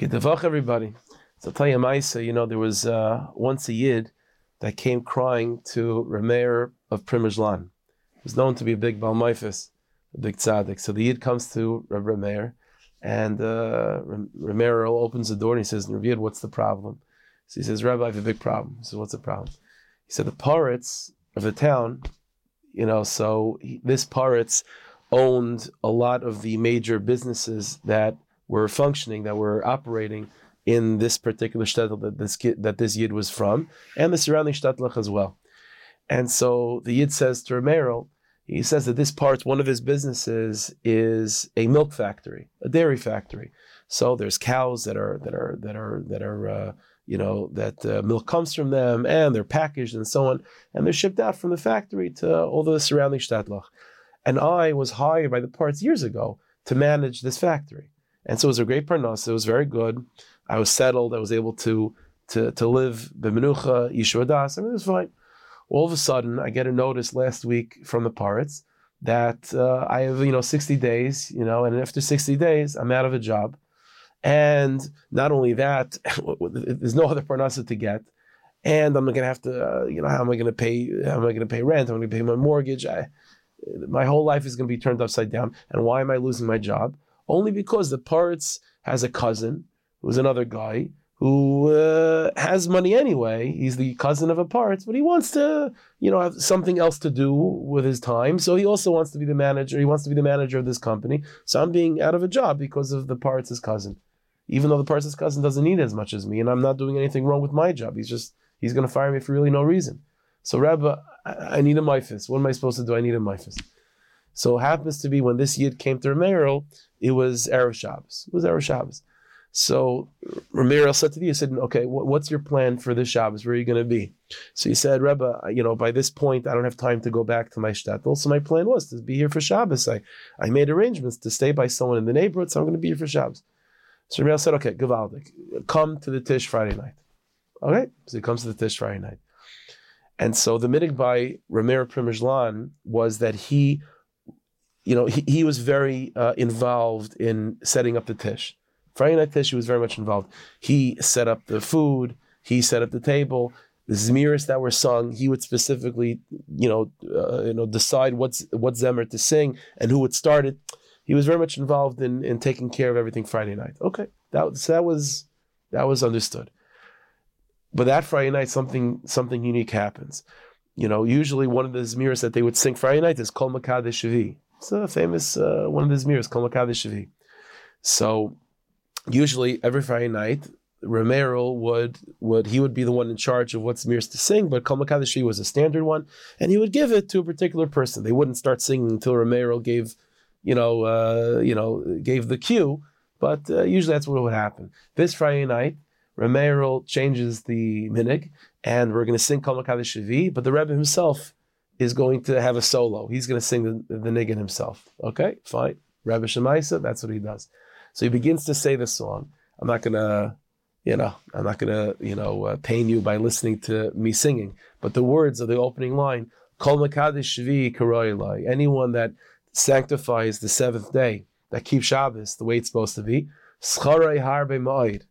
Good Devach, everybody. So I'll tell you, Maisa, you know, there was uh, once a Yid that came crying to Rameir of Primishlan. He was known to be a big Balmaifis, a big tzaddik. So the Yid comes to Rabbi Rameir, and uh, Rameir opens the door and he says, Yid, what's the problem? So he says, Rabbi, I have a big problem. He says, what's the problem? He said, the poritz of the town, you know, so he, this poritz owned a lot of the major businesses that were functioning, that were operating in this particular shtetl that this that this yid was from, and the surrounding shtetl as well. And so the yid says to Romero, he says that this poritz, one of his businesses, is a milk factory, a dairy factory. So there's cows that are that are that are that are uh, you know that uh, milk comes from them, and they're packaged and so on, and they're shipped out from the factory to all the surrounding shtatlach. And I was hired by the poritz years ago to manage this factory. And so it was a great parnas. It was very good. I was settled. I was able to to to live b'menucha yishua das. I mean, it was fine. All of a sudden, I get a notice last week from the poritz that uh, I have you know 60 days, you know, and after 60 days, I'm out of a job. And not only that, there's no other parnasa to get, and I'm going to have to, uh, you know, how am I going to pay? How am I going to pay rent? How am I going to pay my mortgage? I, my whole life is going to be turned upside down. And why am I losing my job? Only because the poritz has a cousin who's another guy who uh, has money anyway. He's the cousin of a poritz, but he wants to, you know, have something else to do with his time. So he also wants to be the manager. He wants to be the manager of this company. So I'm being out of a job because of the poritz' cousin, even though the poritz' cousin doesn't need as much as me, and I'm not doing anything wrong with my job. He's just he's going to fire me for really no reason. So Rabbi, I, need a myphis. What am I supposed to do? I need a myphis. So it happens to be when this yid came to Ramiro, it was Erev Shabbos. It was Erev Shabbos. So Ramiro said to the, he said, okay, what's your plan for this Shabbos? Where are you going to be? So he said, Rebbe, uh, you know, by this point, I don't have time to go back to my shtetl. So my plan was to be here for Shabbos. I, I made arrangements to stay by someone in the neighborhood, so I'm going to be here for Shabbos. So Ramiro said, okay, Gavaldik, come to the Tish Friday night. Okay, so he comes to the Tish Friday night. And so the mitig by Ramiro Primishlan was that he you know, he, he was very uh, involved in setting up the tish. Friday night tish, he was very much involved. He set up the food. He set up the table. The zmiris that were sung, he would specifically, you know, uh, you know, decide what's what zemer to sing and who would start it. He was very much involved in in taking care of everything Friday night. Okay, that that was that was understood. But that Friday night, something something unique happens. You know, usually one of the zmiris that they would sing Friday night is Kol Makadesh. It's a famous uh, one of his mirrors, Kol Shavi. So usually every Friday night, Romero would would he would be the one in charge of what zmirs to sing, but Shavi was a standard one, and he would give it to a particular person. They wouldn't start singing until Romero gave, you know, uh, you know, gave the cue. But uh, usually that's what would happen. This Friday night, Romero changes the minig, and we're going to sing Shavi, but the Rebbe himself is going to have a solo. He's going to sing the, the himself. Okay, fine. Rabbi Shemaisa, that's what he does. So he begins to say the song. I'm not going to, you know, I'm not going to, you know, uh, pain you by listening to me singing. But the words of the opening line, Kol Makadish Shvi anyone that sanctifies the seventh day, that keeps Shabbos the way it's supposed to be, Scharai Harbe Ma'id,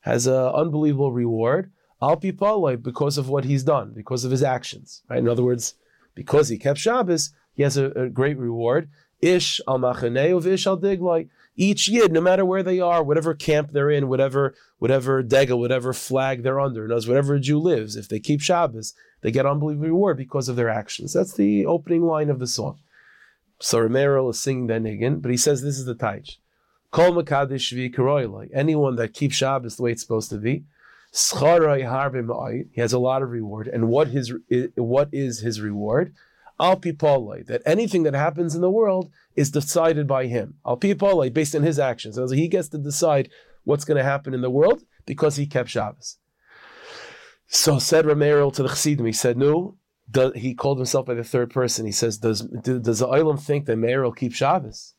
has an unbelievable reward. Al because of what he's done, because of his actions. Right? In other words, because he kept Shabbos, he has a, a great reward. Ish al machaneu ish al diglai. Each yid, no matter where they are, whatever camp they're in, whatever whatever dega, whatever flag they're under, knows whatever Jew lives, if they keep Shabbos, they get unbelievable reward because of their actions. That's the opening line of the song. So Romero is singing that again, but he says this is the taich. Kol makadish vi Anyone that keeps Shabbos the way it's supposed to be, he has a lot of reward. And what his what is his reward? Al that anything that happens in the world is decided by him. Al based on his actions. So he gets to decide what's going to happen in the world because he kept Shabbos. So said Ramiro to the Chassidim, he said, no, he called himself by the third person. He says, does, does the Olam think that Meir will keep Shabbos?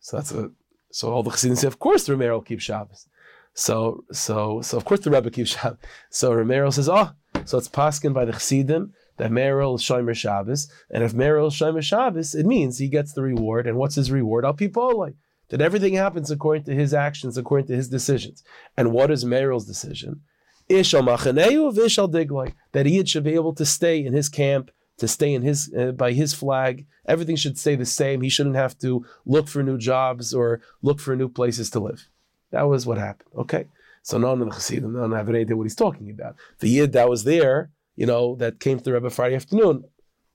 So that's a, so all the Chassidim say, of course Ramiro will keep Shabbos. So, so, so of course the Rebbe keeps Shabbos. So Romero says, oh, so it's paskin by the Chassidim that Meril is Shomer Shabbos, and if Meril is Shomer Shabbos, it means he gets the reward. And what's his reward? Al Pipolai. that everything happens according to his actions, according to his decisions. And what is Meryl's decision? Ishal machaneu v'ishal digloi. That he should be able to stay in his camp, to stay in his uh, by his flag. Everything should stay the same. He shouldn't have to look for new jobs or look for new places to live. That was what happened. Okay. So none of the Chassidim don't have any idea what he's talking about. The Yid that was there, you know, that came to the Rebbe Friday afternoon,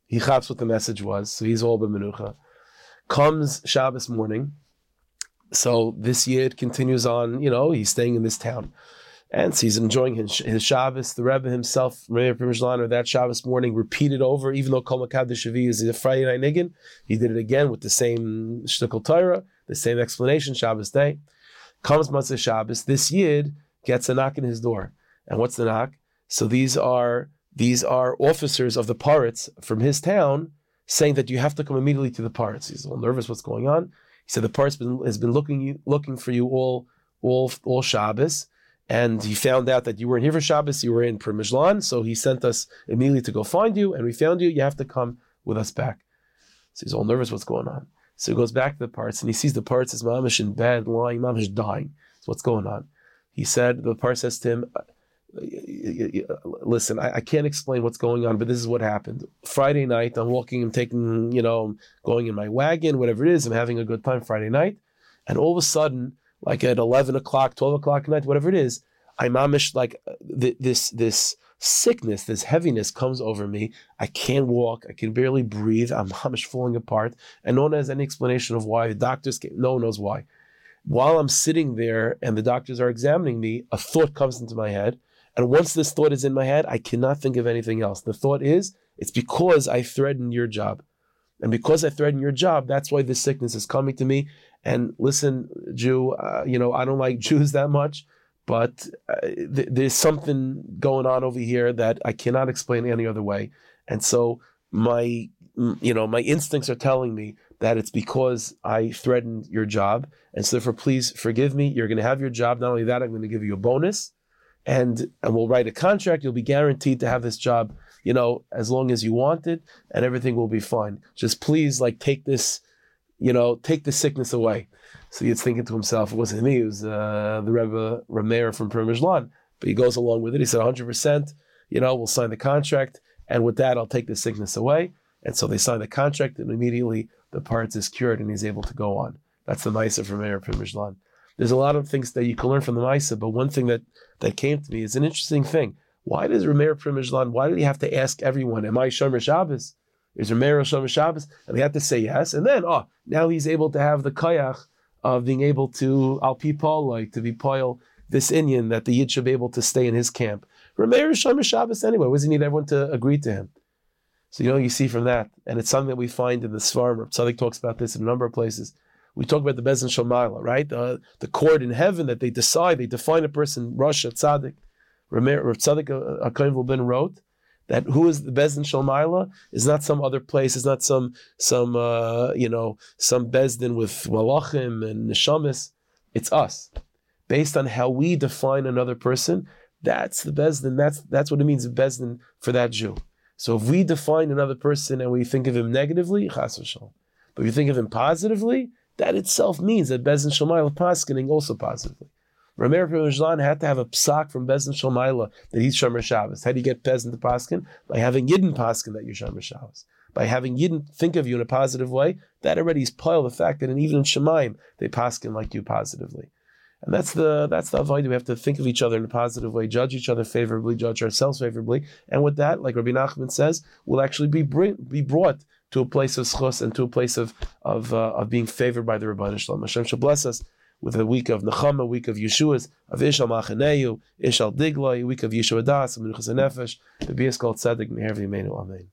he chaps what the message was, so he's all b'menucha. Comes Shabbos morning, so this Yid continues on, you know, he's staying in this town. And so he's enjoying his, his Shabbos. The Rebbe himself, Rebbe or that Shabbos morning repeated over, even though Kol Makad Shavi is a Friday night niggin, he did it again with the same shtickle Torah, the same explanation, Shabbos day. Comes Motzei Shabbos, this Yid gets a knock in his door. And what's the knock? So these are these are officers of the poritz from his town saying that you have to come immediately to the poritz. He's a little nervous. What's going on? He said the poritz has been looking looking for you all all all Shabbos, and he found out that you weren't here for Shabbos. You were in Primishlan, so he sent us immediately to go find you, and we found you. You have to come with us back. So he's all nervous. What's going on? So he goes back to the poritz and he sees the poritz as mamish in bed, lying, mamish dying. So what's going on? He said the poritz says to him, uh, uh, listen, I, I, can't explain what's going on, but this is what happened. Friday night, I'm walking, I'm taking, you know, going in my wagon, whatever it is, I'm having a good time Friday night. And all of a sudden, like at 11 o'clock, 12 o'clock at night, whatever it is, I'm amish like uh, this, this sickness, this heaviness comes over me. I can't walk. I can barely breathe. I'm amish falling apart. And no one has any explanation of why. The doctors, came, no one knows why. While I'm sitting there and the doctors are examining me, a thought comes into my head and once this thought is in my head, I cannot think of anything else. The thought is, it's because I threatened your job. And because I threatened your job, that's why this sickness is coming to me. And listen, Jew, uh, you know, I don't like Jews that much, but uh, th- there's something going on over here that I cannot explain any other way. And so my, you know, my instincts are telling me that it's because I threatened your job. And so therefore, please forgive me. You're going to have your job. Not only that, I'm going to give you a bonus and and we'll write a contract. You'll be guaranteed to have this job, you know, as long as you want it, and everything will be fine. Just please, like, take this, you know, take the sickness away. So he's thinking to himself, it wasn't me, it was uh, the Rebbe Rameir from Primishlan. But he goes along with it. He said, 100%, you know, we'll sign the contract, and with that, I'll take the sickness away. And so they sign the contract, and immediately the poritz is cured, and he's able to go on. That's the Maisa from Meir Primishlan. There's a lot of things that you can learn from the Maisa, but one thing that, that came to me is an interesting thing. Why does Rameir Primishlan, why did he have to ask everyone, am I Shomer Shabbos? Is Rameir Shomer Shabbos? And he had to say yes. And then, oh, now he's able to have the kayach of being able to, al like to be poil this Indian that the Yid should be able to stay in his camp. Rameir is Shomer Shabbos anyway. What does he need everyone to agree to him? So, you know, you see from that. And it's something that we find in the Svarim. Tzadik talks about this in a number of places we talk about the Bezin Shalmaila, right? Uh, the court in heaven that they decide, they define a person, Rasha, Tzaddik. Rav Tzadok uh, Akaim Ben wrote that who is the Bezdin Shalmaila is not some other place, it's not some some uh, you know some Bezdin with Malachim and Neshamis. It's us, based on how we define another person. That's the Bezdin. That's that's what it means Bezdin for that Jew. So if we define another person and we think of him negatively, chas v'shalom. But if you think of him positively, that itself means that Bezin Shalmaila paskening also positively. Rameir Primishlan had to have a psak from Bezin Shalmaila that he's Shomer Shabbos. How do you get Bezin to paskin? By having Yidden paskin that you're Shomer Shabbos. By having Yidden think of you in a positive way, that already is pile the fact that even in Shemaim they paskin like you positively. And that's the that's the avoid. We have to think of each other in a positive way, judge each other favorably, judge ourselves favorably, and with that, like Rabbi Nachman says, we'll actually be bring, be brought to a place of schos and to a place of of, uh, of being favored by the Rabban Shalom. Hashem shall bless us with a week of Nechama, a week of Yeshua's, of Ishal Machaneu, Ishal Digloi, a week of Yeshua Das, Menuchas Nefesh, the Bias called Tzedek, Meher V'Yimenu, Amen.